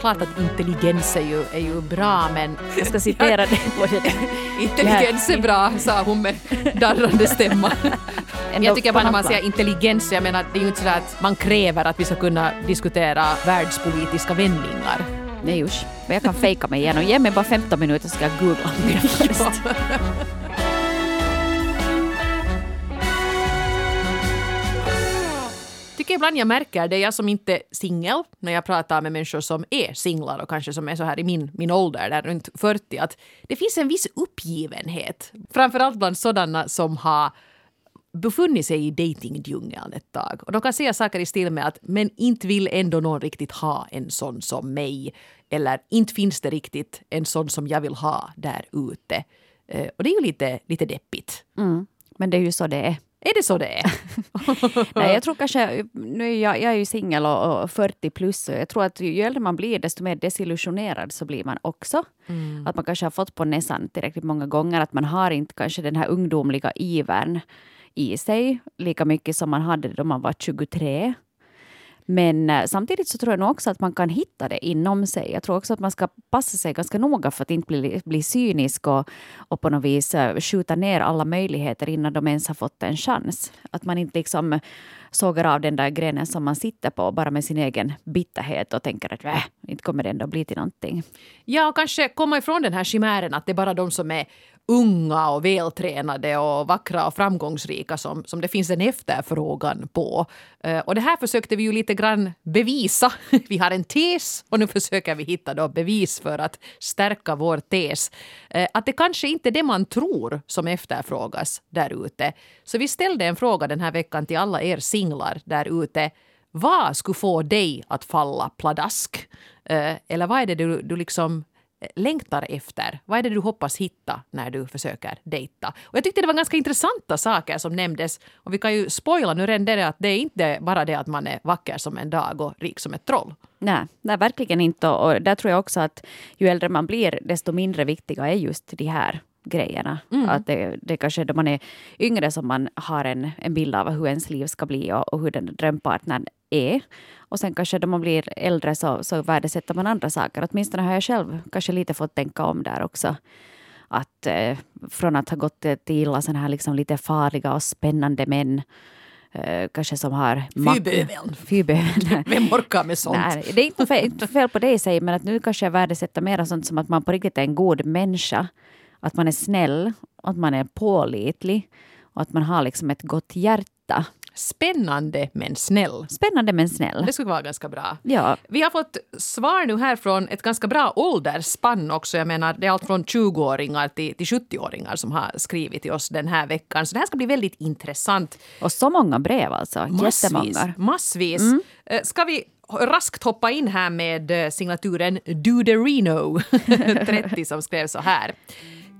klart att intelligens är ju, är ju bra men jag ska citera det. intelligens är bra, sa hon med darrande stämma. jag tycker bara när man säger intelligens, jag menar det är ju inte så att man kräver att vi ska kunna diskutera världspolitiska vändningar. Nej usch, men jag kan fejka mig igenom. Ge mig bara 15 minuter så ska jag googla ibland jag märker det, jag som inte är singel, när jag pratar med människor som är singlar och kanske som är så här i min, min ålder, där runt 40, att det finns en viss uppgivenhet. Framförallt bland sådana som har befunnit sig i dejtingdjungeln ett tag. Och de kan säga saker i stil med att men inte vill ändå någon riktigt ha en sån som mig. Eller inte finns det riktigt en sån som jag vill ha där ute. Eh, och det är ju lite, lite deppigt. Mm. Men det är ju så det är. Är det så det är? Nej, jag tror kanske, nu är jag, jag är ju singel och, och, 40 plus. Och jag tror att ju äldre man blir desto mer desillusionerad så blir man också. Mm. Att man kanske har fått på näsan tillräckligt många gånger att man har inte kanske den här ungdomliga ivern i sig lika mycket som man hade då man var 23. Men eh, samtidigt så tror jag nog också att man kan hitta det inom sig. Jag tror också att man ska passa sig ganska noga för att inte bli, bli cynisk och, och på något vis eh, skjuta ner alla möjligheter innan de ens har fått en chans. Att man inte liksom sågar av den där grenen som man sitter på bara med sin egen bitterhet och tänker att äh, inte kommer det ändå bli till någonting. Ja, och kanske komma ifrån den här chimären att det är bara de som är unga och vältränade och vackra och framgångsrika som, som det finns en efterfrågan på. Eh, och det här försökte vi ju lite grann bevisa. Vi har en tes och nu försöker vi hitta då bevis för att stärka vår tes. Eh, att det kanske inte är det man tror som efterfrågas där ute. Så vi ställde en fråga den här veckan till alla er singlar där ute. Vad skulle få dig att falla pladask? Eh, eller vad är det du, du liksom längtar efter? Vad är det du hoppas hitta när du försöker dejta? Och jag tyckte det var ganska intressanta saker som nämndes. Och vi kan ju spoila nu redan det att det är inte bara det att man är vacker som en dag och rik som ett troll. Nej, nej verkligen inte. Och där tror jag också att ju äldre man blir, desto mindre viktiga är just de här grejerna. Mm. Att det, det kanske då man är yngre som man har en, en bild av hur ens liv ska bli och, och hur den drömpartnern är. Och sen kanske då man blir äldre så, så värdesätter man andra saker. Åtminstone har jag själv kanske lite fått tänka om där också. Att eh, från att ha gått till illa sådana här liksom lite farliga och spännande män Uh, kanske som har... Fyböveln! Fyböveln. Vem orkar med sånt? Nej, det är inte fel, inte fel på det i sig, men att nu kanske jag värdesätter mer sånt som att man på riktigt är en god människa. Att man är snäll, att man är pålitlig och att man har liksom ett gott hjärta. Spännande men snäll. Spännande men snäll. Det skulle vara ganska bra. Ja. Vi har fått svar nu här från ett ganska bra åldersspann också. Jag menar, det är allt från 20-åringar till, till 70-åringar som har skrivit till oss den här veckan. Så det här ska bli väldigt intressant. Och så många brev alltså. Massvis. Jättemånga. Massvis. Mm. Eh, ska vi raskt hoppa in här med eh, signaturen Duderino 30 som skrev så här.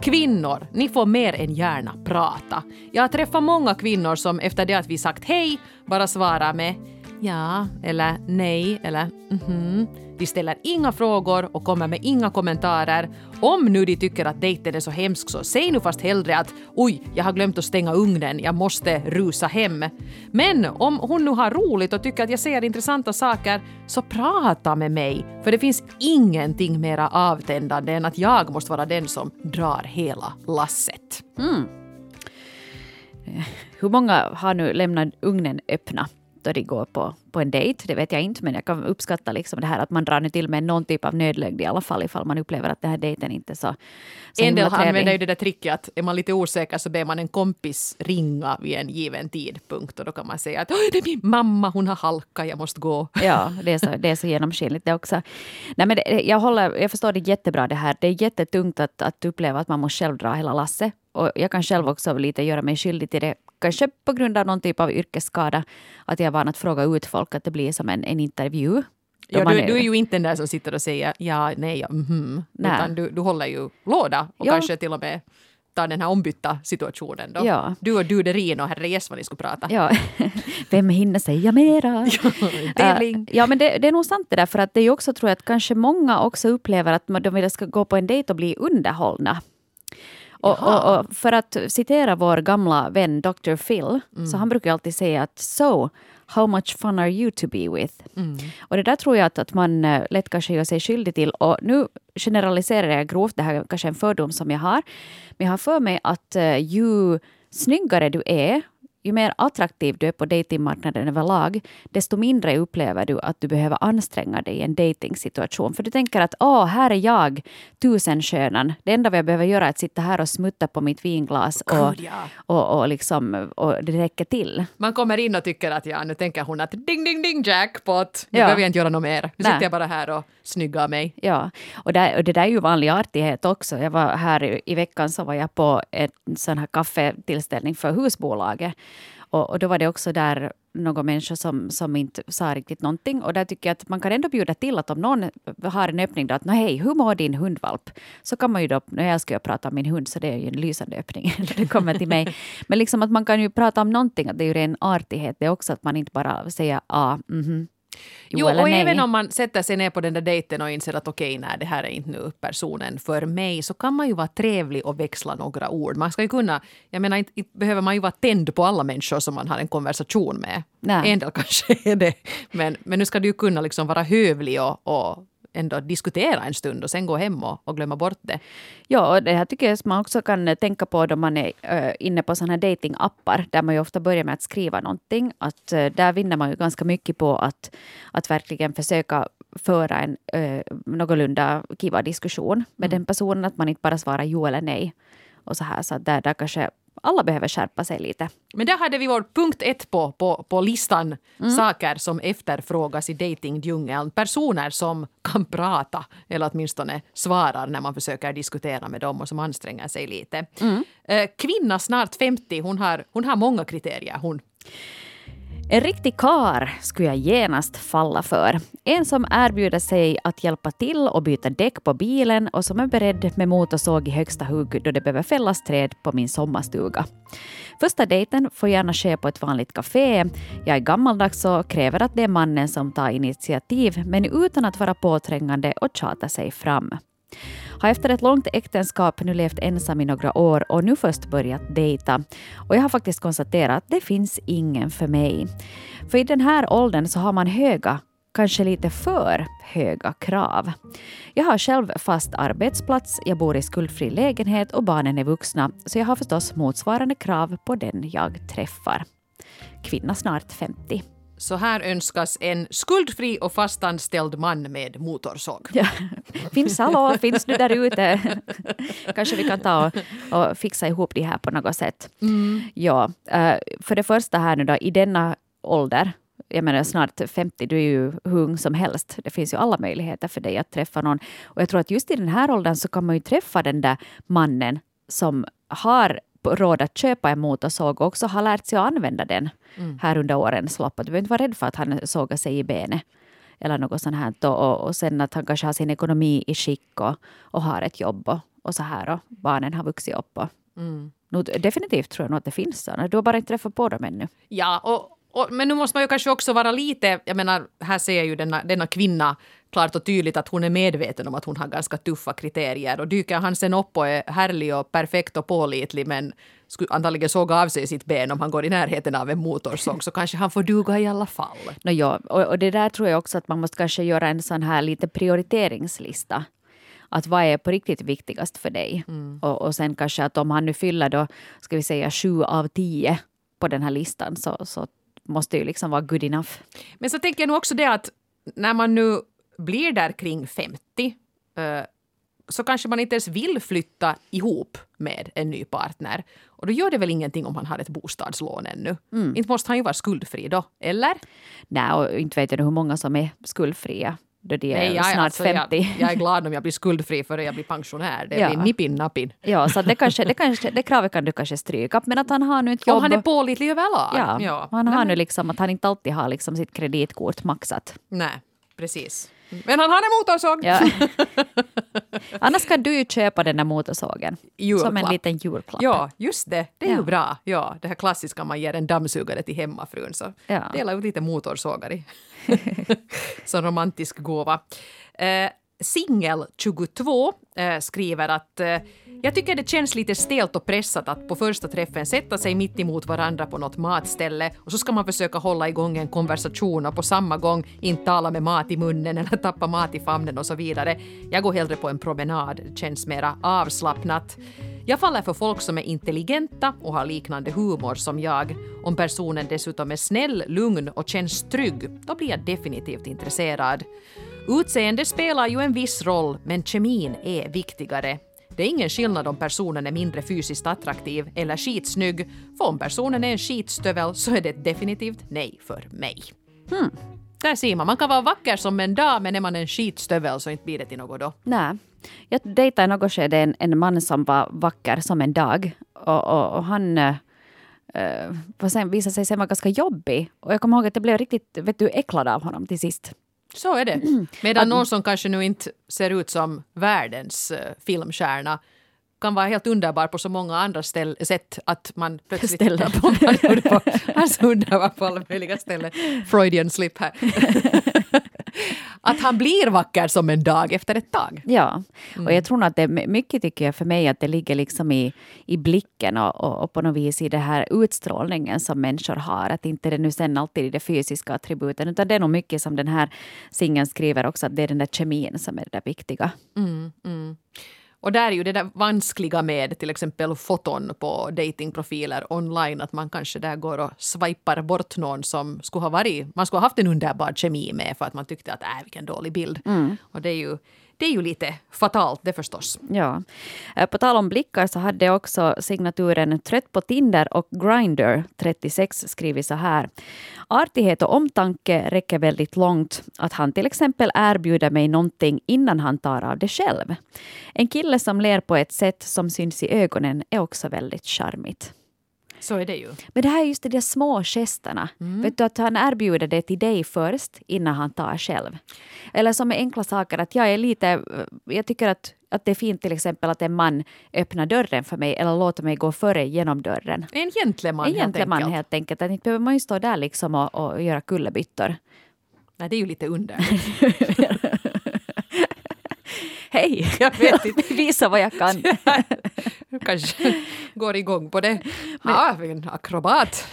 Kvinnor, ni får mer än gärna prata. Jag har träffat många kvinnor som efter det att vi sagt hej bara svarar med ja eller nej eller mhm. De ställer inga frågor och kommer med inga kommentarer. Om nu de tycker att dejten är så hemsk så säg nu fast hellre att oj, jag har glömt att stänga ugnen, jag måste rusa hem. Men om hon nu har roligt och tycker att jag säger intressanta saker så prata med mig. För det finns ingenting mera avtändande än att jag måste vara den som drar hela lasset. Mm. Hur många har nu lämnat ugnen öppna? Då de går på, på en dejt. Det vet jag inte, men jag kan uppskatta liksom det här att man drar nu till med någon typ av nödlögn i alla fall ifall man upplever att den här dejten inte är så, så En del använder ju det där tricket att är man lite osäker så ber man en kompis ringa vid en given tidpunkt och då kan man säga att det är min mamma, hon har halka, jag måste gå. Ja, det är så, det är så genomskinligt det också. Nej, men det, jag, håller, jag förstår det jättebra det här. Det är jättetungt att, att uppleva att man måste själv dra hela lasset. Och jag kan själv också lite göra mig skyldig till det kanske på grund av någon typ av yrkesskada, att jag är van att fråga ut folk, att det blir som en, en intervju. Ja, du, du, är ju inte den där som sitter och säger ja, nej, ja, mm, nej. Utan du, du håller ju låda och ja. kanske till och med tar den här ombytta situationen. Då. Ja. Du och Duderin och herre vad ni skulle prata. Ja. Vem hinner säga mera? ja, uh, ja, men det, det, är nog sant det där, för att det är också tror jag att kanske många också upplever att de vill ska gå på en dejt och bli underhållna. Och, och, och, för att citera vår gamla vän Dr. Phil, mm. så han brukar alltid säga att so, how much fun are you to be with? Och det där tror jag att, att man eh, lätt kanske gör sig skyldig till. Och nu generaliserar jag grovt, det här är kanske en fördom som jag har. Men jag har för mig att eh, ju snyggare du är, ju mer attraktiv du är på datingmarknaden överlag, desto mindre upplever du att du behöver anstränga dig i en datingsituation. För du tänker att åh, här är jag, tusenskönan. Det enda jag behöver göra är att sitta här och smutta på mitt vinglas och, Gud, ja. och, och, liksom, och det räcker till. Man kommer in och tycker att ja, nu tänker hon att ding, ding, ding, jackpot. Nu Ja. behöver jag inte göra något mer. Nu Nej. sitter jag bara här och snyggar mig. Ja, och, där, och det där är ju vanlig artighet också. Jag var här i, i veckan så var jag på en sån här kaffetillställning för husbolaget. Och, och då var det också där någon människa som, som inte sa riktigt någonting. Och där tycker jag att man kan ändå bjuda till att om någon har en öppning då att "Nå, hej, hur mår din hundvalp? Så kan man ju då, nu jag älskar ju att prata om min hund så det är ju en lysande öppning när det kommer till mig. Men liksom att man kan ju prata om någonting, att det är ju ren artighet det är också att man inte bara säger ja, mhm. Jo, Jo, eller och nej. även om man sätter sig ner på den där dejten och inser att okej, nej, det här är inte nu personen för mig, så kan man ju vara trevlig och växla några ord. Man ska ju kunna, jag menar, inte, inte behöver man ju vara tänd på alla människor som man har en konversation med. Nej. En del kanske är det, men, men nu ska du ju kunna liksom vara hövlig och, och ändå diskutera en stund och sen gå hem och, och glömma bort det. Ja, och det här tycker jag att man också kan tänka på då man är äh, inne på sådana här datingappar där man ju ofta börjar med att skriva någonting. Att äh, där vinner man ju ganska mycket på att, att verkligen försöka föra en äh, någorlunda kiva diskussion med den personen. Att man inte bara svarar jo eller nej. Och så här, så där, där kanske alla behöver skärpa sig lite. Men där hade vi vår punkt ett på, på, på listan. Saker som efterfrågas i datingdjungeln. Personer som kan prata eller åtminstone svarar när man försöker diskutera med dem och som anstränger sig lite. Eh, Kvinna snart 50, hon har, hon har många kriterier. Hon. En riktig kar skulle jag genast falla för. En som erbjuder sig att hjälpa till och byta däck på bilen och som är beredd med motorsåg i högsta hugg då det behöver fällas träd på min sommarstuga. Första dejten får gärna ske på ett vanligt café. Jag är gammaldags och kräver att det är mannen som tar initiativ men utan att vara påträngande och tjata sig fram. Har efter ett långt äktenskap nu levt ensam i några år och nu först börjat dejta. Och jag har faktiskt konstaterat att det finns ingen för mig. För i den här åldern så har man höga, kanske lite för höga krav. Jag har själv fast arbetsplats, jag bor i skuldfri lägenhet och barnen är vuxna, så jag har förstås motsvarande krav på den jag träffar. Kvinna snart 50. Så här önskas en skuldfri och fastanställd man med motorsåg. Ja. Finns hallå, finns du där ute? Kanske vi kan ta och, och fixa ihop det här på något sätt. Ja, eh, för det första här nu då, i denna ålder, jag menar snart 50, du är ju hur ung som helst. Det finns ju alla möjligheter för dig att träffa någon. Och jag tror att just i den här åldern så kan man ju träffa den där mannen som har råd att köpa en motorsåg och också har lärt sig att använda den här under årens lopp. Du behöver inte vara rädd för att han sågar sig i benet eller något sånt här. Och, och, sen att han kanske har sin ekonomi i skick och, och har ett jobb och, och så här. Och barnen har vuxit upp. Och, nog, definitivt tror jag nog att det finns sådana. Du har bara inte träffat på dem ännu. Ja, och, och, men nu måste man ju kanske också vara lite, jag menar, här ser jag ju denna, denna kvinna klart och tydligt att hon är medveten om att hon har ganska tuffa kriterier och dyker han sen upp och är härlig och perfekt och pålitlig men skulle antagligen såga av sig sitt ben om han går i närheten av en motorsåg så kanske han får duga i alla fall. No, ja, och, och det där tror jag också att man måste kanske göra en sån här lite prioriteringslista. Att vad är på riktigt viktigast för dig? Och, och sen kanske att om han nu fyller då, ska vi säga sju av tio på den här listan så, så måste ju liksom vara good enough. Men så tänker jag nog också det att när man nu blir där kring 50 eh, så kanske man inte ens vill flytta ihop med en ny partner. Och då gör det väl ingenting om han har ett bostadslån ännu. Inte måste han ju vara skuldfri då, eller? Nej, och inte vet jag hur många som är skuldfria då de är jag, snart alltså, 50. Jag, jag är glad om jag blir skuldfri före jag blir pensionär. Det Ja. blir nippin nappin. Ja, så det, kanske, det, kanske, det kravet kan du kanske stryka. Men att han har nu ett jobb. Om han är pålitlig överlag. ja, han har nu liksom att han inte alltid har liksom sitt kreditkort maxat. Nej, precis. Men han har en motorsåg! Ja. Annars kan du ju köpa den där motorsågen. Julklapp. Som en liten julklapp. Ja, just det. Det är Ja. ju bra. Ja, det här klassiska man ger en dammsugare till hemmafrun. Så Ja. dela ut lite motorsågar i. Som romantisk gåva. Eh, Singel22 eh, skriver att eh, jag tycker det känns lite stelt och pressat att på första träffen sätta sig mitt emot varandra på något matställe och så ska man försöka hålla igång en konversation och på samma gång inte tala med mat i munnen eller tappa mat i famnen och så vidare. Jag går hellre på en promenad, det känns mera avslappnat. Jag faller för folk som är intelligenta och har liknande humor som jag. Om personen dessutom är snäll, lugn och känns trygg, då blir jag definitivt intresserad. Utseende spelar ju en viss roll, men kemin är viktigare. Det är ingen skillnad om personen är mindre fysiskt attraktiv eller skitsnygg, för om personen är en skitstövel så är det definitivt nej för mig. Hmm. Där ser man, man kan vara vacker som en dag men är man en skitstövel så inte blir det till något då. Nej. Jag dejtade i något skede en, en man som var vacker som en dag. Och, och, och han eh, eh sen visade sig sen vara ganska jobbig. Och jag kommer ihåg att jag blev riktigt vet du, äcklad av honom till sist. Så är det. Medan någon som kanske nu inte ser ut som världens uh, filmstjärna kan vara helt underbar på så många andra ställ, sätt att man plötsligt Ställen. på på, alltså underbar på alla möjliga ställen. Freudian slip här. att han blir vacker som en dag efter ett tag. Ja, mm. och jag tror att det är mycket tycker jag för mig att det ligger liksom i, i blicken och, och, och på något vis i den här utstrålningen som människor har. Att inte det nu sen alltid i de fysiska attributen utan det är nog mycket som den här singeln skriver också att det är den där kemin som är det där viktiga. Mm, mm. Och där är ju det där vanskliga med till exempel foton på datingprofiler online att man kanske där går och swipar bort någon som skulle ha varit, man skulle ha haft en underbar kemi med för att man tyckte att äh, vilken dålig bild. Mm. Och det är ju det är ju lite fatalt det förstås. Ja. Eh, på tal om blickar så hade också signaturen Trött på Tinder och Grindr 36 skrivit så här. Artighet och omtanke räcker väldigt långt. Att han till exempel erbjuder mig någonting innan han tar av det själv. En kille som ler på ett sätt som syns i ögonen är också väldigt charmigt. Så är det ju. Men det här är just de där små gesterna. Mm. Vet du, att han erbjuder det till dig först innan han tar själv. Eller som enkla saker att jag är lite, jag tycker att, att det är fint till exempel att en man öppnar dörren för mig eller låter mig gå före genom dörren. En gentleman En gentleman helt, helt enkelt. Att inte behöver man ju stå där liksom och, och göra kullerbyttor. Nej, det är ju lite under. Hej! Jag vet inte. Visa vad jag kan. kanske går igång på det. Ja, en akrobat.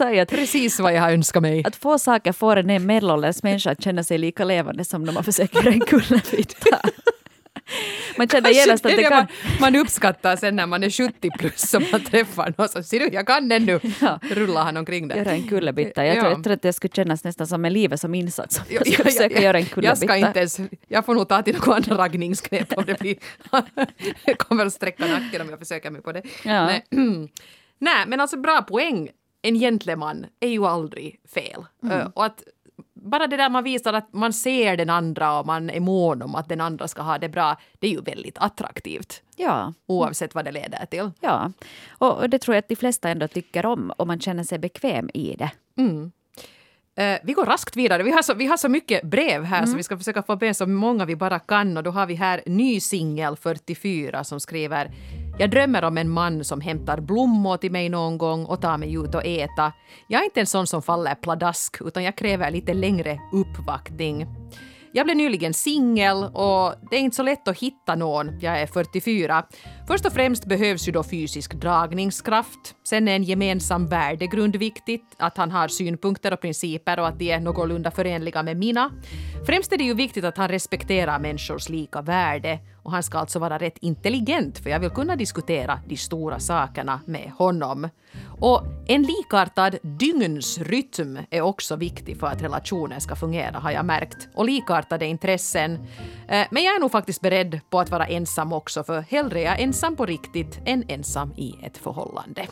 Att, Precis vad jag har önskat mig. Att få saker får en medelålders människa att känna sig lika levande som när man försöker en kullerbytta. Man känner genast att det kan... Man, man uppskattar sen när man är 70 plus och man träffar någon som ser du, jag kan ännu. Ja. Rullar han omkring där. Göra en kullerbytta. Jag, ja. tror, jag tror att det skulle kännas nästan som en livet som insats. Jag ska försöka göra en kullerbytta. Jag ska inte ens, jag får nog ta till något andra raggningsknep om det blir... jag kommer att sträcka nacken om jag försöker mig på det. Ja. Nej. Nej, men alltså bra poäng. En gentleman är ju aldrig fel. Mm. Och att bara det där man visar att man ser den andra och man är mån om att den andra ska ha det bra, det är ju väldigt attraktivt. Ja. Oavsett vad det leder till. Ja, och det tror jag att de flesta ändå tycker om och man känner sig bekväm i det. Mm. Uh, vi går raskt vidare. Vi har så, vi har så mycket brev här mm. så vi ska försöka få med så många vi bara kan. Och då har vi här ny singel 44 som skriver jag drömmer om en man som hämtar blommor till mig någon gång och tar mig ut och äta. Jag är inte en sån som faller pladask utan jag kräver lite längre uppvaktning. Jag blev nyligen singel och det är inte så lätt att hitta någon. Jag är 44. Först och främst behövs ju då fysisk dragningskraft. Sen är en gemensam värdegrund viktigt, att han har synpunkter och principer och att de är någorlunda förenliga med mina. Främst är det ju viktigt att han respekterar människors lika värde och han ska alltså vara rätt intelligent för jag vill kunna diskutera de stora sakerna med honom. Och en likartad dygnsrytm är också viktig för att relationen ska fungera har jag märkt. Och likartade intressen. Eh, men jag är nog faktiskt beredd på att vara ensam också för hellre är jag ensam på riktigt än ensam i ett förhållande.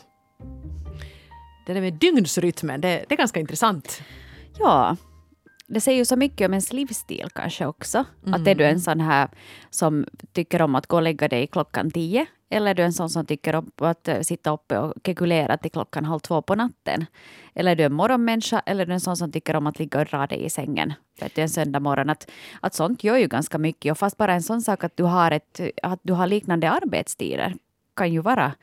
Det där med dygnsrytmen, det, det är ganska intressant. Ja, det säger ju så mycket om ens livsstil kanske också. Mm. Att är du en sån här som tycker om att gå och lägga dig klockan tio eller är du en sån som tycker om att eh, sitta uppe och kekulera till klockan halv två på natten? Eller är du en morgonmänniska eller är du en sån som tycker om att ligga och dra dig i sängen vet du, en söndag morgon? Att, att sånt gör ju ganska mycket. Och fast bara en sån sak att du har, ett, att du har liknande arbetstider kan ju vara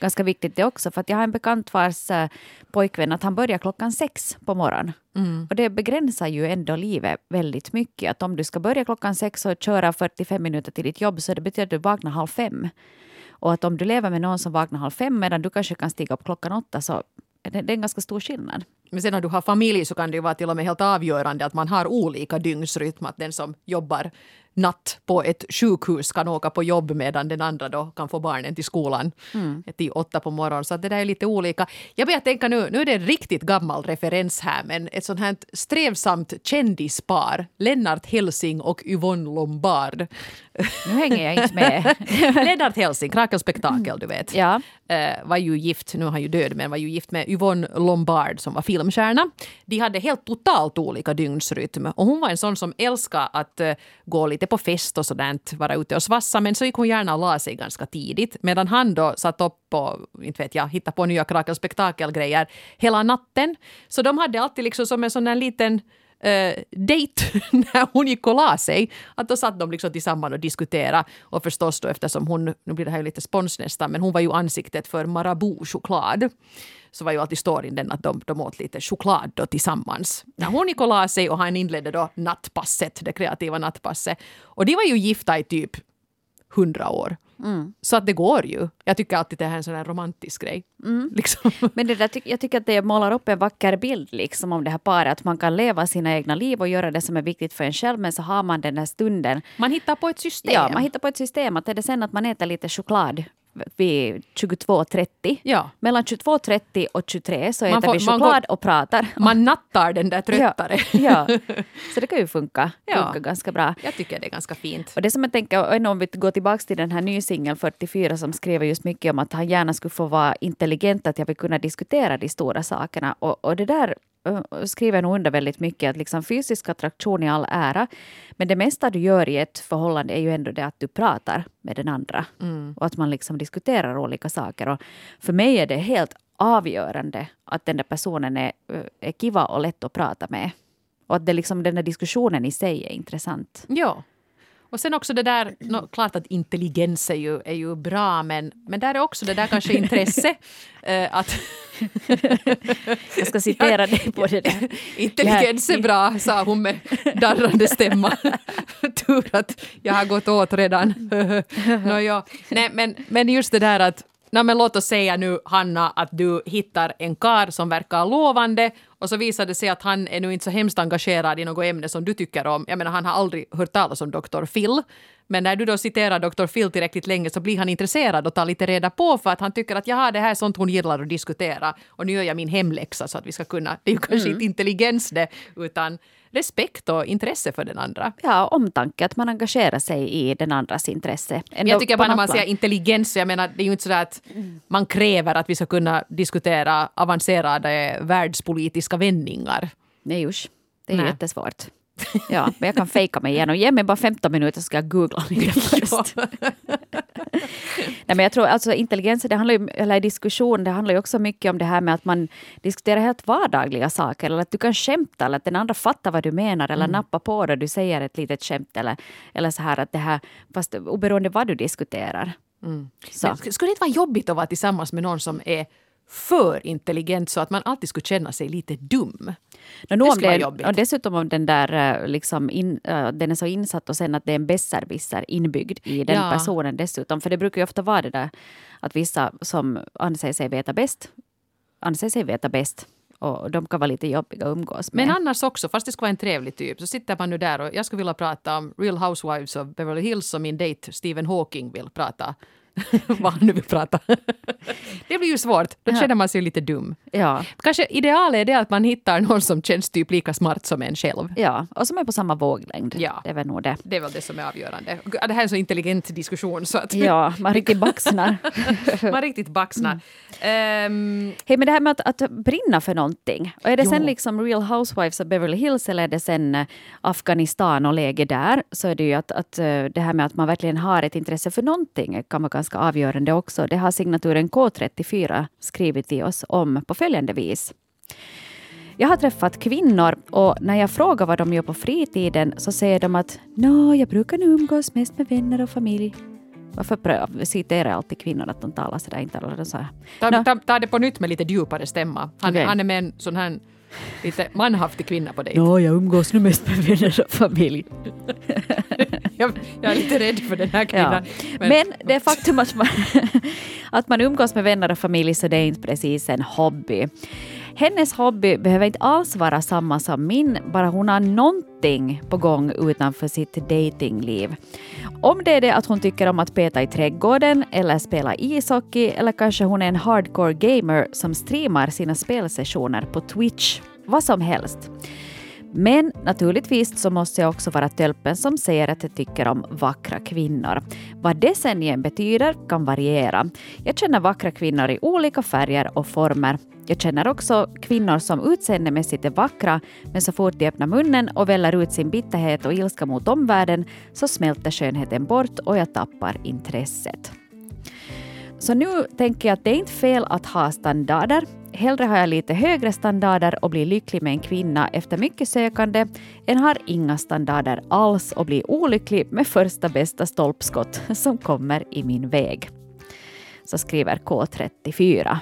ganska viktigt det också. För att jag har en bekant vars uh, pojkvän att han börjar klockan sex på morgonen. Mm. Och det begränsar ju ändå livet väldigt mycket. Att om du ska börja klockan sex och köra 45 minuter till ditt jobb så det betyder att du vaknar halv fem. Och att om du lever med någon som vaknar halv fem medan du kanske kan stiga upp klockan åtta så det, är en ganska stor skillnad. Men sen när du har familj så kan det ju vara till och med helt avgörande att man har olika dygnsrytm. Att den som jobbar natt på ett sjukhus kan åka på jobb medan den andra då kan få barnen till skolan mm. till åtta på morgonen. Så det där är lite olika. Jag börjar tänka nu, nu är det en riktigt gammal referens här, men ett sånt här strävsamt kändispar, Lennart Helsing och Yvonne Lombard. Nu hänger jag inte med. Lennart Helsing, Krakens spektakel, du vet. Ja. Uh, var ju gift, nu är han ju död, men var ju gift med Yvonne Lombard som var filmstjärna. De hade helt totalt olika dygnsrytm och hon var en sån som älskade att uh, gå lite på fest och sådant, vara ute och svassa, men så gick hon gärna och la sig ganska tidigt. Medan han då satt upp och, inte vet jag, hittade på nya Krakel spektakelgrejer hela natten. Så de hade alltid liksom som en sån där liten eh, uh, dejt när hon gick och la sig. Att då satt de liksom tillsammans och diskuterade. Och förstås då eftersom hon, nu blir det här ju lite spons nästan, men hon var ju ansiktet för Marabou-choklad. Så var ju alltid storyn den att de, de åt lite choklad då tillsammans. När hon gick och la sig och han inledde då nattpasset, det kreativa nattpasset. Och de var ju gifta i typ hundra år. Mm. Så att det går ju. Jag tycker alltid det här är en sån här romantisk grej. Mm. Liksom. Men det där, jag tycker att det målar upp en vacker bild liksom, om det här paret. Att man kan leva sina egna liv och göra det som är viktigt för en själv. Men så har man den här stunden. Man hittar på ett system. Ja, man hittar på ett system. Att är det sen att man äter lite choklad vid 22.30. Ja. Mellan 22.30 och 23 så äter får, vi choklad går, och pratar. Man nattar den där tröttare. Ja, ja. Så det kan ju funka, funka ganska bra. Jag tycker det är ganska fint. Och det som jag tänker, om vi går tillbaka till den här nysingel 44 som skriver just mycket om att han gärna skulle få vara intelligent, att jag vill kunna diskutera de stora sakerna. Och, och det där skriver nog under väldigt mycket att liksom fysisk attraktion i all ära, men det mesta du gör i ett förhållande är ju ändå det att du pratar med den andra mm. och att man liksom diskuterar olika saker. Och för mig är det helt avgörande att den där personen är, är kiva och lätt att prata med. Och att det liksom, den där diskussionen i sig är intressant. Ja. Och sen också det där, no, klart att intelligens är ju, är ju bra men, men där är också det där kanske intresse. eh, att jag ska citera dig på det där. Intelligens är bra, sa hon med darrande stämma. Tur att jag har gått åt redan. no, ja. Nej, men, men just det där att Nej, men låt oss säga nu, Hanna, att du hittar en kar som verkar lovande och så visar det sig att han är nu inte så hemskt engagerad i något ämne som du tycker om. Jag menar, han har aldrig hört talas om Dr. Phil. Men när du då citerar Dr. Phil tillräckligt länge så blir han intresserad och tar lite reda på för att han tycker att jaha, det här är sånt hon gillar att diskutera och nu gör jag min hemläxa så att vi ska kunna, det är ju kanske mm. inte intelligens det, utan respekt och intresse för den andra. Ja, omtanke, att man engagerar sig i den andras intresse. Jag tycker bara när man säger intelligens, jag menar det är ju inte så att man kräver att vi ska kunna diskutera avancerade världspolitiska vändningar. Nej usch, det är Nej. jättesvårt. Ja, men jag kan fejka mig igenom. Ge mig bara 15 minuter så ska jag googla lite först. Nej, men jag tror alltså intelligens, det handlar ju, eller diskussion, det handlar ju också mycket om det här med att man diskuterar helt vardagliga saker. Eller att du kan skämta eller att den andra fattar vad du menar eller mm. nappar på det. Du säger ett litet skämt eller, eller så här att det här, fast oberoende vad du diskuterar. Mm. Så. skulle det inte vara jobbigt att vara tillsammans med någon som är för intelligent så att man alltid skulle känna sig lite dum. No, det skulle vara jobbigt. Och dessutom om den där eh, liksom in, uh, den är så insatt och sen att det är en besserwisser inbyggd i den ja. personen dessutom. För det brukar ju ofta vara det där att vissa som anser sig veta bäst anser sig veta bäst och de kan vara lite jobbiga att umgås med. Men annars också, fast det ska vara en trevlig typ, så sitter man nu där och jag skulle vilja prata om Real Housewives of Beverly Hills och min dejt Stephen Hawking vill prata vad han nu vill prata. det blir ju svårt, då känner man sig lite dum. Ja. Kanske idealet är det att man hittar någon som känns typ lika smart som en själv. Ja, och som är på samma våglängd. Ja. Det är väl nog det. Det är väl det som är avgörande. Det här är en så intelligent diskussion så att... Ja, man riktigt baxnar. man riktigt baxnar. Mm. Um... Hej, men det här med att, att brinna för någonting. Och är det jo. sen liksom Real Housewives of Beverly Hills eller är det sen eh, Afghanistan och läge där så är det ju att, att eh, det här med att man verkligen har ett intresse för någonting kan vara ganska avgörande också. Det har signaturen K34 skrivit till oss om på följande vis. Jag har träffat kvinnor och när jag frågar vad de gör på fritiden så säger de att Nå, jag brukar nu umgås mest med vänner och familj. Varför citerar alltid kvinnor att de talar sådär inte alla så här. Ta, Nå. ta, ta det på nytt med lite djupare stämma. Han, Okej. han är med en sån här lite manhaftig kvinna på dig. Nå, jag umgås nu mest med vänner och familj. Jag, jag är lite rädd för den här Ja. kvinnan. Men, det är faktum att man, att man umgås med vänner och familj så det är inte precis en hobby. Hennes hobby behöver inte alls vara samma som min, bara hon har någonting på gång utanför sitt datingliv. Om det är det att hon tycker om att peta i trädgården eller spela ishockey eller kanske hon är en hardcore gamer som streamar sina spelsessioner på Twitch. Vad som helst. Men naturligtvis så måste jag också vara tölpen som säger att jag tycker om vackra kvinnor. Vad det sen igen betyder kan variera. Jag känner vackra kvinnor i olika färger och former. Jag känner också kvinnor som utseendemässigt är vackra, men så fort de öppnar munnen och väller ut sin bitterhet och ilska mot omvärlden så smälter skönheten bort och jag tappar intresset. Så nu tänker jag att det är inte fel att ha standarder. Hellre har jag lite högre standarder och blir lycklig med en kvinna efter mycket sökande än har inga standarder alls och blir olycklig med första bästa stolpskott som kommer i min väg. Så skriver K34.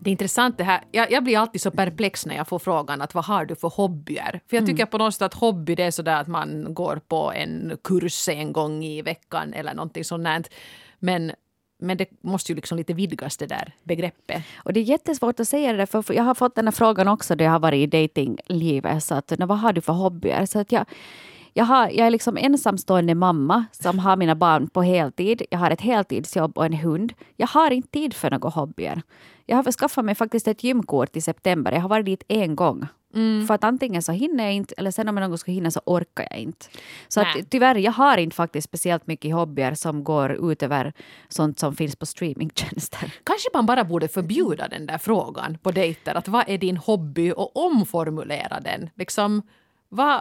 Det är intressant det här. Jag, jag blir alltid så perplex när jag får frågan att vad har du för hobbyer? För jag tycker på något sätt att hobby det är sådär att man går på en kurs en gång i veckan eller någonting sånt. Men, men det måste ju liksom lite vidgas det där begreppet. Och det är jättesvårt att säga det där, för jag har fått den här frågan också då jag har varit i datinglivet. Så att, vad har du för hobbyer? Så att jag, jag, har, jag är liksom ensamstående mamma som har mina barn på heltid. Jag har ett heltidsjobb och en hund. Jag har inte tid för några hobbyer. Jag har skaffat mig faktiskt ett gymkort i september. Jag har varit dit en gång. För att antingen så hinner jag inte eller sen om jag någon gång ska hinna så orkar jag inte. Så Nej. att, tyvärr, jag har inte faktiskt speciellt mycket hobbyer som går utöver sånt som finns på streamingtjänster. Kanske man bara borde förbjuda den där frågan på dejter. Att vad är din hobby och omformulera den. Liksom, vad,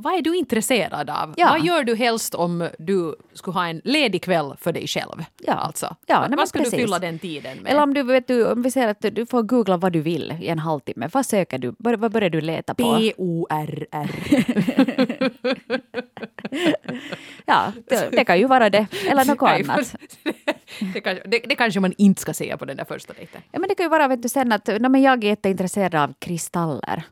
vad är du intresserad av? Ja. Vad gör du helst om du skulle ha en ledig kväll för dig själv? Ja. Alltså. Ja, vad ska precis. du fylla den tiden med? Eller om du, vet, du, om vi säger att du får googla vad du vill i en halvtimme. Vad söker du? Bör- Vad börjar du leta på? B-O-R-R. Ja, det, det kan ju vara det. Eller något annat. det, kanske, det, det kanske man inte ska säga på den där första dejten. Ja, men det kan ju vara vet du, sen att nej, men jag är jätteintresserad av kristaller.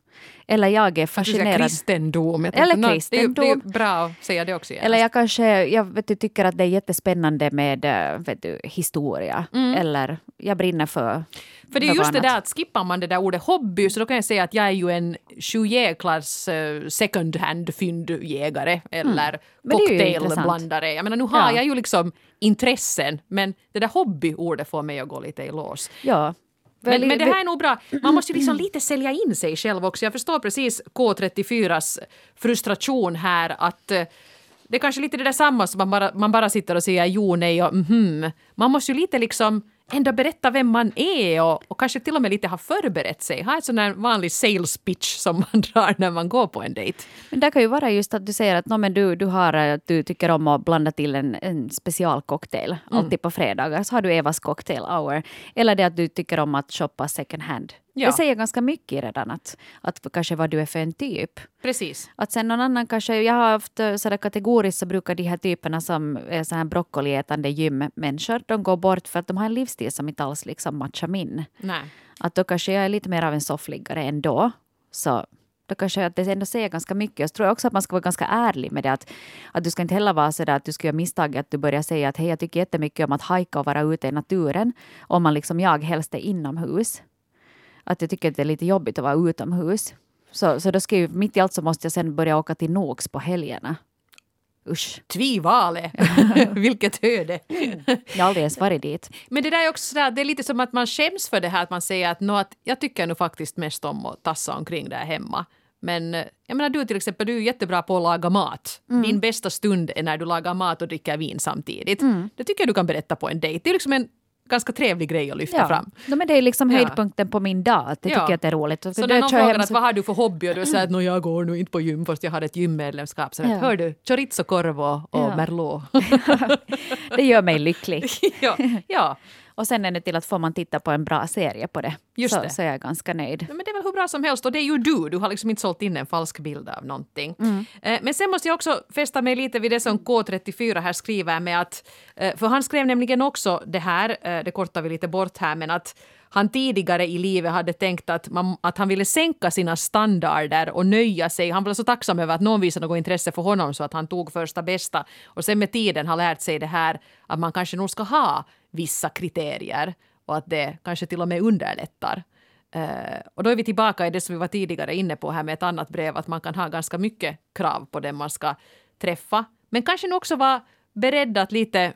Eller jag är säger fascinerad. kristendom. Jag Eller tänkte, nå, Det är, ju- det är kristendom. bra att säga det också. Eller jag kanske jag vet du, tycker att det är jättespännande med eh, vet du, historia. Eller jag brinner för Mm. För det är just det annat. där att skippar man det där ordet hobby så då kan jag säga att jag är ju en 20-klass uh, second hand fyndjägare eller Mm. Det är ju cocktailblandare. Jag menar nu har Ja. jag ju liksom intressen men det där hobbyordet får mig att gå lite i lås. Ja. Men, men det här är nog bra. Man måste ju liksom lite sälja in sig själv också. Jag förstår precis K34s frustration här att eh, det är kanske lite det där samma som man bara, man bara sitter och säger jo, nej och mhm. Man måste ju lite liksom ändå berätta vem man är och, och kanske till och med lite ha förberett sig. Ha ett sån här vanlig sales pitch som man drar när man går på en dejt. Men det kan ju vara just att du säger att no, men du, du, har, eh, att du tycker om att blanda till en, en specialcocktail. Mm. Alltid på fredagar så har du Evas cocktail hour. Eller det att du tycker om att shoppa second hand. Ja. Det säger ganska mycket redan att, att kanske vad du är för en typ. Precis. Att sen någon annan kanske, jag har haft eh, sådär kategoriskt så brukar de här typerna som är så här broccoliätande gymmänniskor, de går bort för att de har en livsstil som inte alls liksom matchar min. Nej. Att då kanske jag är lite mer av en soffliggare ändå. Så då kanske att det ändå säger ganska mycket. Så tror jag också att man ska vara ganska ärlig med det. Att, att du ska inte heller vara så där att du ska göra misstag att du börjar säga att hej, jag tycker jättemycket om att hajka och vara ute i naturen. Om man liksom, jag helst är inomhus. Att jag tycker att det är lite jobbigt att vara utomhus. Så, så då ska jag, mitt i allt så måste jag sen börja åka till Nox på helgerna. Usch, Tvivale. Vilket öde. jag har aldrig ens varit dit. Men det där är också sådär, det är lite som att man skäms för det här att man säger att, nå, att jag tycker nog faktiskt mest om att tassa omkring där hemma. Men eh, jag menar du till exempel, du är jättebra på att laga mat. Din bästa stund är när du lagar mat och dricker vin samtidigt. Det tycker jag du kan berätta på en dejt. Det är liksom en ganska trevlig grej att lyfta Ja. fram. No, men det är liksom Ja. höjdpunkten på min dag. Att det Ja. tycker jag att det är roligt. Och Så då när någon jag frågar att så- vad har du för hobby och du säger att "Nå, jag går nog inte på gym fast jag har ett gymmedlemskap. Så att, Ja. hör du, chorizo-korv och, och Ja. merlot. Det gör mig lycklig. ja, ja. Och sen är det till att får man titta på en bra serie på det, Just så, det. så är jag ganska nöjd. Ja, men det är väl hur bra som helst och det är ju du. Du har liksom inte sålt in en falsk bild av någonting. Eh, Men sen måste jag också fästa mig lite vid det som K34 här skriver med att, eh, för han skrev nämligen också det här, eh, det kortar vi lite bort här, men att han tidigare i livet hade tänkt att, man, att han ville sänka sina standarder och nöja sig. Han var så tacksam över att någon visade något intresse för honom så att han tog första bästa. Och sen med tiden har lärt sig det här att man kanske nog ska ha vissa kriterier och att det kanske till och med underlättar. Uh, och då är vi tillbaka i det som vi var tidigare inne på här med ett annat brev, att man kan ha ganska mycket krav på den man ska träffa. Men kanske nog också vara beredd att lite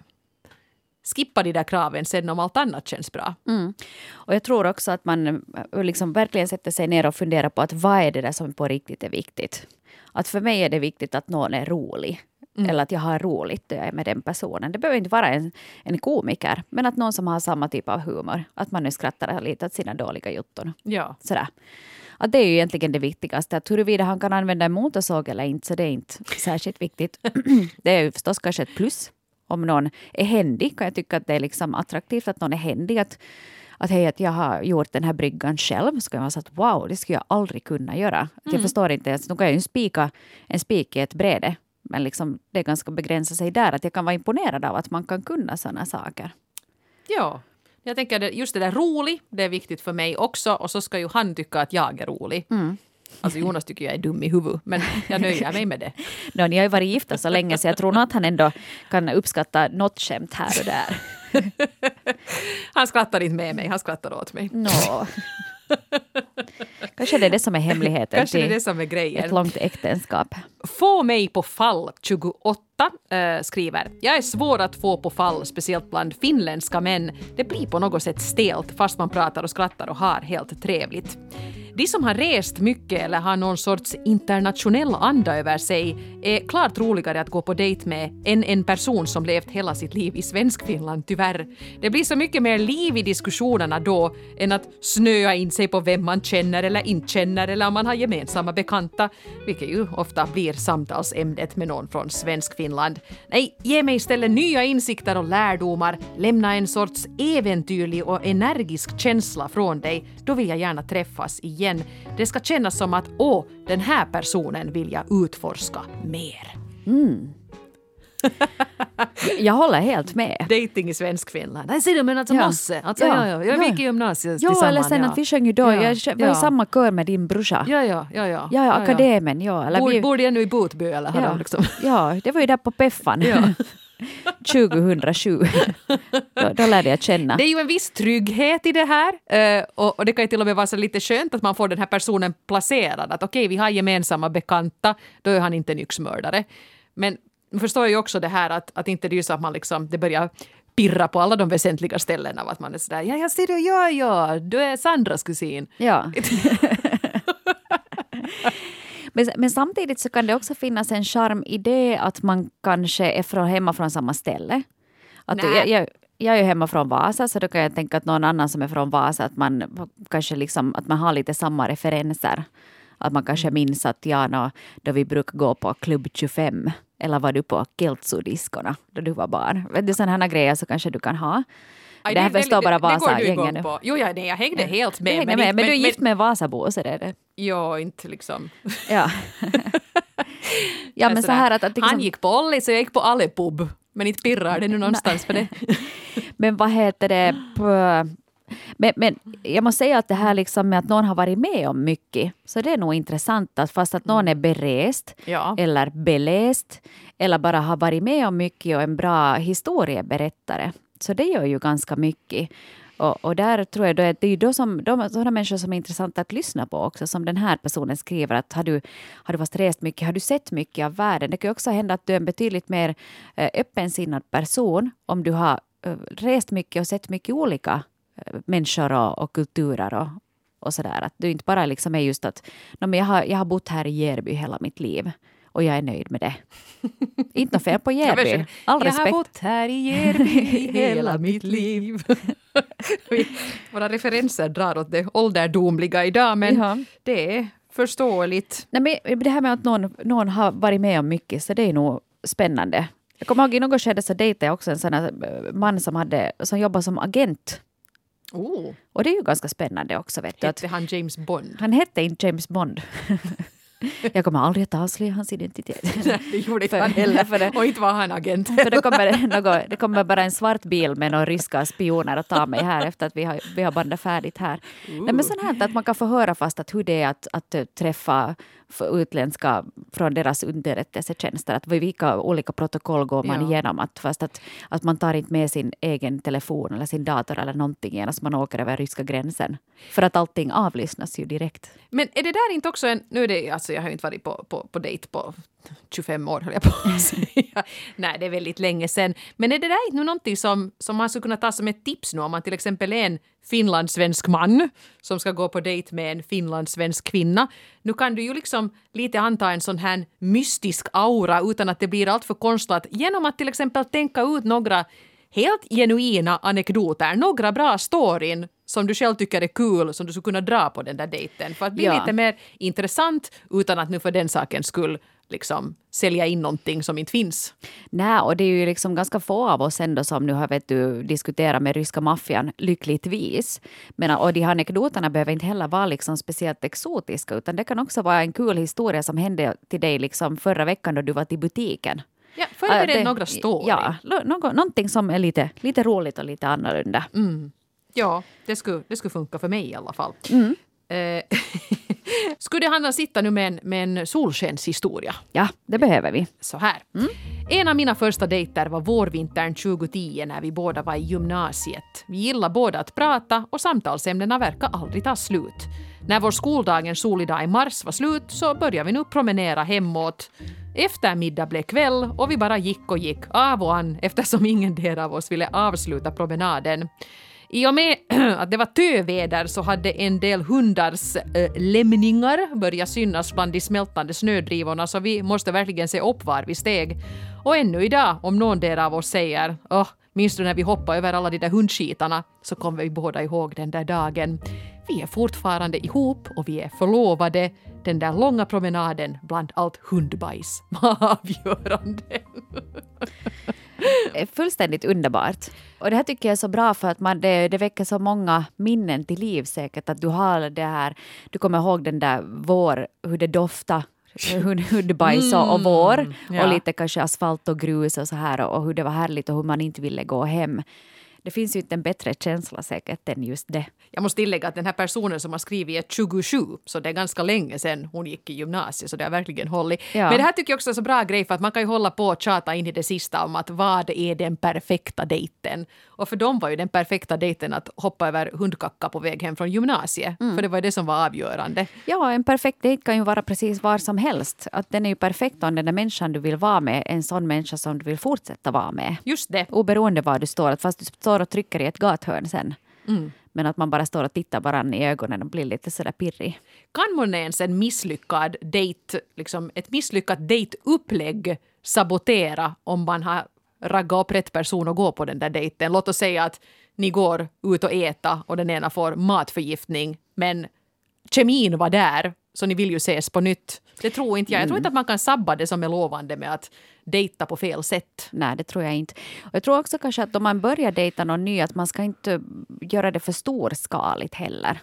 skippa de där kraven sen om allt annat känns bra. Mm. Och jag tror också att man eh, liksom verkligen sätter sig ner och funderar på att vad är det där som på riktigt är viktigt. Att för mig är det viktigt att någon är rolig. Eller att jag har roligt när jag är med den personen. Det behöver inte vara en, en komiker, men att någon som har samma typ av humor. Att man nu skrattar lite åt sina dåliga jutton. Ja. Sådär. Att det är ju egentligen det viktigaste. Att huruvida han kan använda en motorsåg eller inte, så det är inte särskilt viktigt. det är ju förstås kanske ett plus. Om någon är händig kan jag tycka att det är liksom attraktivt att någon är händig. Att, att hej, att jag har gjort den här bryggan själv. Så kan jag vara så att wow, det skulle jag aldrig kunna göra. Att jag förstår inte ens, nu kan jag ju spika en spik i ett bräde. Men liksom, det är ganska begränsat sig där. Att jag kan vara imponerad av att man kan kunna sådana saker. Ja. Jag tänker just det där rolig, det är viktigt för mig också. Och så ska ju han tycka att jag är rolig. Alltså Jonas tycker jag är dum i huvudet, men jag nöjer mig med det. No, ni har ju varit gifta så länge så jag tror nog att han ändå kan uppskatta något skämt här och där. Han skrattar inte med mig, han skrattar åt mig. Nå. Kanske det är det som är hemligheten Kanske det är till det som är grejen. ett långt äktenskap. Få mig på fall 28 eh, skriver. Jag är svår att få på fall, speciellt bland finländska män. Det blir på något sätt stelt fast man pratar och skrattar och har helt trevligt. De som har rest mycket eller har någon sorts internationell anda över sig är klart roligare att gå på dejt med än en person som levt hela sitt liv i Svenskfinland, tyvärr. Det blir så mycket mer liv i diskussionerna då än att snöa in sig på vem man känner eller inte känner eller om man har gemensamma bekanta, vilket ju ofta blir samtalsämnet med någon från Svenskfinland. Nej, ge mig istället nya insikter och lärdomar, lämna en sorts äventyrlig och energisk känsla från dig, då vill jag gärna träffas igen. Det ska kännas som att åh, den här personen vill jag utforska mer. Jag, jag håller helt med. Dating i Svenskfinland. Nej, ser du, men alltså Ja. Mosse. Alltså, Ja. ja. Ja, Jag Ja. gick i gymnasiet Jo, tillsammans. eller sen ja. att vi sjöng ju då. Ja. Jag var i samma kör med din brorsa. Ja, ja, ja. ja. Ja, akademen, ja. Eller Bor, vi, bor de ännu i Botby eller ja. liksom... ja, det var ju där på Peffan. Ja. 2007. då, då lärde jag känna. Det är ju en viss trygghet i det här eh, och, och det kan ju till och med vara så lite skönt att man får den här personen placerad. Att okej, vi har gemensamma bekanta, då är han inte en yxmördare. Men nu förstår jag ju också det här att, att inte det är så att man liksom, det börjar pirra på alla de väsentliga ställena av att man är sådär, ja, ja, ser du, ja, ja, du är Sandras kusin. Ja. men, men samtidigt så kan det också finnas en charm i det att man kanske är från, hemma från samma ställe. Att Nej. jag, jag, jag är ju hemma från Vasa så då kan jag tänka att någon annan som är från Vasa att man kanske liksom att man har lite samma referenser. Att man kanske minns att ja, då vi brukade gå på klubb 25 eller var du på Keltsudiskorna då du var barn. Du, sådana grejer så kanske du kan ha. Aj, det här förstår bara Vasa-gängen. Jo, ja, nej, jag hängde helt med. Hänger med, men, du är gift med en Vasabo så det är det. Ja, inte liksom. Ja. ja men så här att, att liksom, Han gick på Olli så jag gick på Alepub. Men inte pirrar det nu någonstans för det. Men vad heter det? Men, men jag måste säga att det här liksom med att någon har varit med om mycket, så det är nog intressant att fast att någon är berest Ja. eller beläst eller bara har varit med om mycket och en bra historieberättare. Så det gör ju ganska mycket. Och, och där tror jag då att det är ju då som, de, sådana människor som är intressanta att lyssna på också. Som den här personen skriver att har du, har du fast rest mycket, har du sett mycket av världen? Det kan ju också hända att du är en betydligt mer eh, öppensinnad person om du har eh, rest mycket och sett mycket olika eh, människor och, och kulturer och, och sådär. Att du inte bara liksom är just att no, men jag, har, jag har bott här i Järby hela mitt liv och jag är nöjd med det. inte något fel på Järby. All jag har respekt. bott här i Järby hela mitt liv. Vi- Våra referenser drar åt det ålderdomliga idag, men Ja. det är förståeligt. Nej, men det här med att någon, någon har varit med om mycket, så det är nog spännande. Jag kommer ihåg i något skede så dejtade jag också en sån eh, man som, hade, som jobbade som agent. Oh. Och det är ju ganska spännande också. Vet du, att Hette han James Bond? han hette inte James Bond. jag kommer aldrig att avslöja hans identitet. Nej, det gjorde inte han heller. för det- Och inte var han agent. För det kommer, något, det kommer bara en svart bil med några ryska spioner att ta mig här efter att vi har, vi har bandat färdigt här. Nej, men sånt här att man kan få höra fast att hur det är att, att eh, träffa för utländska från deras underrättelsetjänster. Att vilka olika protokoll går man Ja. igenom. Att, fast att, att man tar inte med sin egen telefon eller sin dator eller någonting genast man åker över ryska gränsen. För att allting avlyssnas ju direkt. Men är det där inte också en... Nu är det, alltså jag har ju inte varit på, på, på dejt på 25 år, höll jag på att säga. Nej, det är väldigt länge sedan. Men är det där inte någonting som, som man skulle kunna ta som ett tips nu om man till exempel är en finlandssvensk man som ska gå på dejt med en finlandssvensk kvinna. Nu kan du ju liksom lite anta en sån här mystisk aura utan att det blir allt för konstlat genom att till exempel tänka ut några helt genuina anekdoter, några bra storyn som du själv tycker är kul som du skulle kunna dra på den där dejten för att bli Ja. lite mer intressant utan att nu för den sakens skull liksom sälja in någonting som inte finns. Nej, och det är ju liksom ganska få av oss ändå som nu har vet du, diskuterat med ryska maffian, lyckligtvis. Men, och de här anekdoterna behöver inte heller vara liksom speciellt exotiska, utan det kan också vara en kul historia som hände till dig liksom förra veckan då du var till butiken. Ja, förbered Äh, det- några story. Ja, något, någonting som är lite, lite roligt och lite annorlunda. Ja, det skulle, det skulle funka för mig i alla fall. Mm. Skulle handla sitta nu med en, med en solskenshistoria? Ja, det behöver vi. så här. En av mina första dejter var vårvintern 2010 när vi båda var i gymnasiet. Vi gillade båda att prata och samtalsämnena verkar aldrig ta slut. När vår skoldag en solig dag i mars var slut så började vi nu promenera hemåt. Eftermiddag blev kväll och vi bara gick och gick av och an eftersom ingen del av oss ville avsluta promenaden. I och med att det var töväder så hade en del hundars äh, lämningar börjat synas bland de smältande snödrivorna så vi måste verkligen se upp var vi steg. Och ännu idag, om någon del av oss säger oh, minns du när vi hoppade över alla de där hundskitarna? Så kommer vi båda ihåg den där dagen. Vi är fortfarande ihop och vi är förlovade. Den där långa promenaden bland allt hundbajs var avgörande. är fullständigt underbart. Och det här tycker jag är så bra för att man, det, det väcker så många minnen till liv säkert. Att du har det här, du kommer ihåg den där vår, hur det doftar hund, hundbajs och, och vår ja. och lite kanske asfalt och grus och så här och, och hur det var härligt och hur man inte ville gå hem. Det finns ju inte en bättre känsla säkert än just det. Jag måste tillägga att den här personen som har skrivit är 27, så det är ganska länge sedan hon gick i gymnasiet, så det har verkligen hållit. Ja. Men det här tycker jag också är så bra grej, för att man kan ju hålla på och tjata in i det sista om att vad är den perfekta dejten? Och för dem var ju den perfekta dejten att hoppa över hundkacka på väg hem från gymnasiet, för det var ju det som var avgörande. Ja, en perfekt dejt kan ju vara precis var som helst. Att den är ju perfekt om den där människan du vill vara med är en sån människa som du vill fortsätta vara med. Just det. Oberoende var du står, att fast du står och trycker i ett gathörn sen. Men att man bara står och tittar varann i ögonen och blir lite sådär pirrig. Kan man ens en misslyckad dejt, liksom ett misslyckat dejtupplägg sabotera om man har raggat upp rätt person och gå på den där dejten? Låt oss säga att ni går ut och äta och den ena får matförgiftning men kemin var där så ni vill ju ses på nytt. Det tror inte jag. Jag tror inte att man kan sabba det som är lovande med att dejta på fel sätt. Nej, det tror jag inte. Och jag tror också kanske att om man börjar dejta någon ny, att man ska inte göra det för storskaligt heller.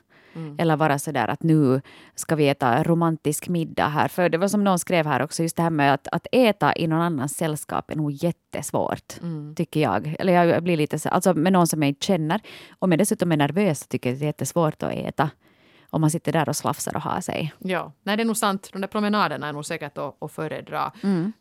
Eller vara sådär att nu ska vi äta romantisk middag här. För det var som någon skrev här också, just det här med att, att äta i någon annans sällskap är nog jättesvårt. Tycker jag. Eller jag blir lite så, alltså med någon som jag inte känner. Om jag dessutom är nervös tycker jag att det är jättesvårt att äta. Om man sitter där och slafsar och har sig. Ja, nej det är nog sant. De där promenaderna är nog säkert att, att föredra.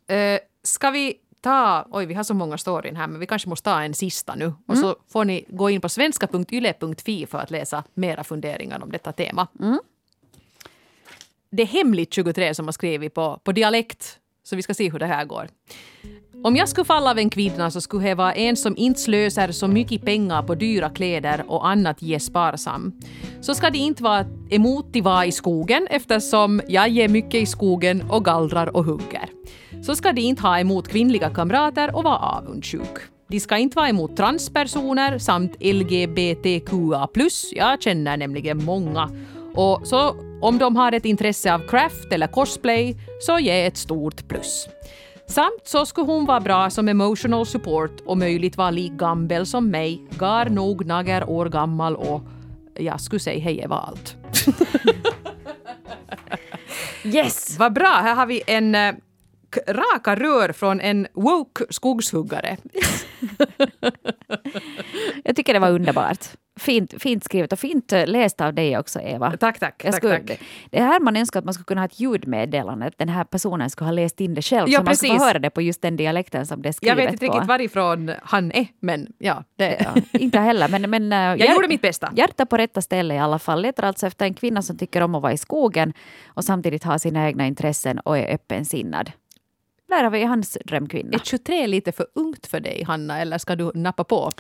Eh, ska vi ta, oj vi har så många storyn här men vi kanske måste ta en sista nu. Och så får ni gå in på svenska.yle.fi för att läsa mera funderingar om detta tema. Det är Hemligt 23 som har skrivit på, på dialekt så vi ska se hur det här går. Om jag skulle falla av en kvinna så skulle jag vara en som inte slösar så mycket pengar på dyra kläder och annat ge sparsam. Så ska det inte vara emot att vara i skogen eftersom jag ger mycket i skogen och gallrar och hugger. Så ska de inte ha emot kvinnliga kamrater och vara avundsjuk. De ska inte vara emot transpersoner samt LGBTQA+. Jag känner nämligen många. Och så om de har ett intresse av craft eller cosplay så ge ett stort plus. Samt så skulle hon vara bra som emotional support och möjligt vara lik gammal som mig, gar nog nager år gammal och jag skulle säga hej var allt. Yes! Vad bra, här har vi en eh, raka rör från en woke skogshuggare. Jag tycker det var underbart. Fint, fint skrivet och fint eh, läst av dig också, Eva. Tack, tack. Jag skulle, tack. Det är här man önskar att man skulle kunna ha ett ljudmeddelande, att den här personen skulle ha läst in det själv, Ja, så man skulle precis. få höra det på just den dialekten som det är Jag skrivet vet inte på. riktigt varifrån han är, men ja. Det, Ja, inte heller, men, men eh, jag hjär- gjorde mitt bästa. Hjärta på rätta ställe i alla fall. Letar alltså efter en kvinna som tycker om att vara i skogen och samtidigt har sina egna intressen och är öppensinnad. Där har vi hans drömkvinna. Är 23 lite för ungt för dig, Hanna, eller ska du nappa på?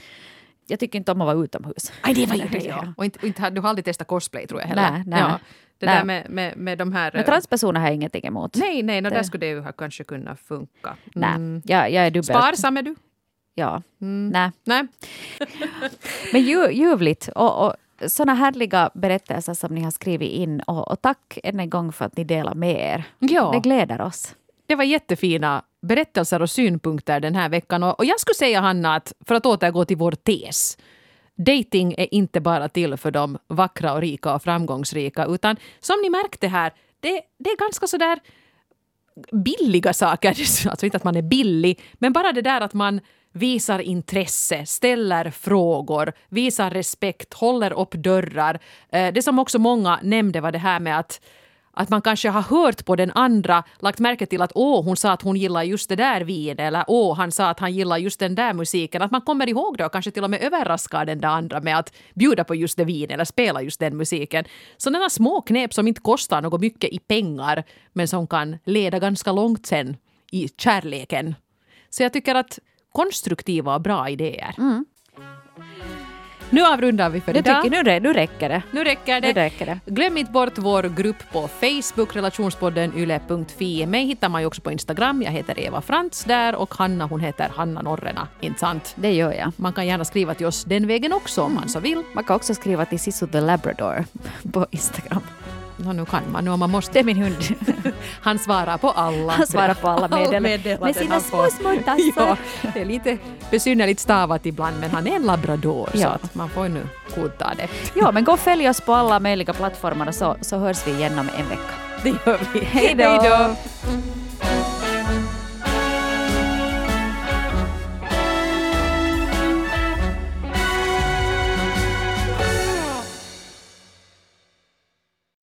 Jag tycker inte om att vara utomhus. Aj, det var ju det, ja. Och inte, inte, du har aldrig testat cosplay, tror jag heller. Nej, nej. Ja, det Nej. där med, med, med de här... Men transpersoner har jag ingenting emot. nej, nej, no, det- där skulle det ju ha kanske kunna funka. Nej, Mm. jag, jag är dubbelt. Sparsam är du? Ja. Mm. Nej. Nej. Men ju, ljuvligt. Och, och såna härliga berättelser som ni har skrivit in. Och, och tack än en gång för att ni delar med er. Ja. Det gläder oss. Det var jättefina berättelser och synpunkter den här veckan. Och, och jag skulle säga, Hanna, att för att återgå till vår tes. Dating är inte bara till för de vackra och rika och framgångsrika, utan som ni märkte här, det, det är ganska sådär billiga saker. Alltså inte att man är billig, men bara det där att man visar intresse, ställer frågor, visar respekt, håller upp dörrar. Eh, det som också många nämnde var det här med att att man kanske har hört på den andra, lagt märke till att åh, hon sa att hon gillar just det där vinet eller åh, han sa att han gillar just den där musiken. Att man kommer ihåg det och kanske till och med överraskar den där andra med att bjuda på just det vinet eller spela just den musiken. Sådana små knep som inte kostar något mycket i pengar men som kan leda ganska långt sen i kärleken. Så jag tycker att konstruktiva och bra idéer. Mm. Nu avrundar vi för Det idag. tycker, nu, rä- nu räcker det. Nu räcker Nu det. räcker det. Glöm inte bort vår grupp på Facebook, relationspodden yle.fi. Mig hittar man ju också på Instagram. Jag heter Eva Frantz där och Hanna hon heter Hanna Norrena. Inte sant? Det gör jag. Man kan gärna skriva till oss den vägen också om man så vill. Man kan också skriva till Sisu the Labrador på Instagram. Nå, nu kan man nu om man måste. Det är min hund. Han svarar på alla. Han svarar på alla meddelanden med sina små, små tassar. Ja, det är lite besynnerligt stavat ibland men han är en labrador så Ja. att man får nu godta det. Ja, men gå och följ oss på alla möjliga plattformar så, så hörs vi igen om en vecka. Det gör vi. Hej då.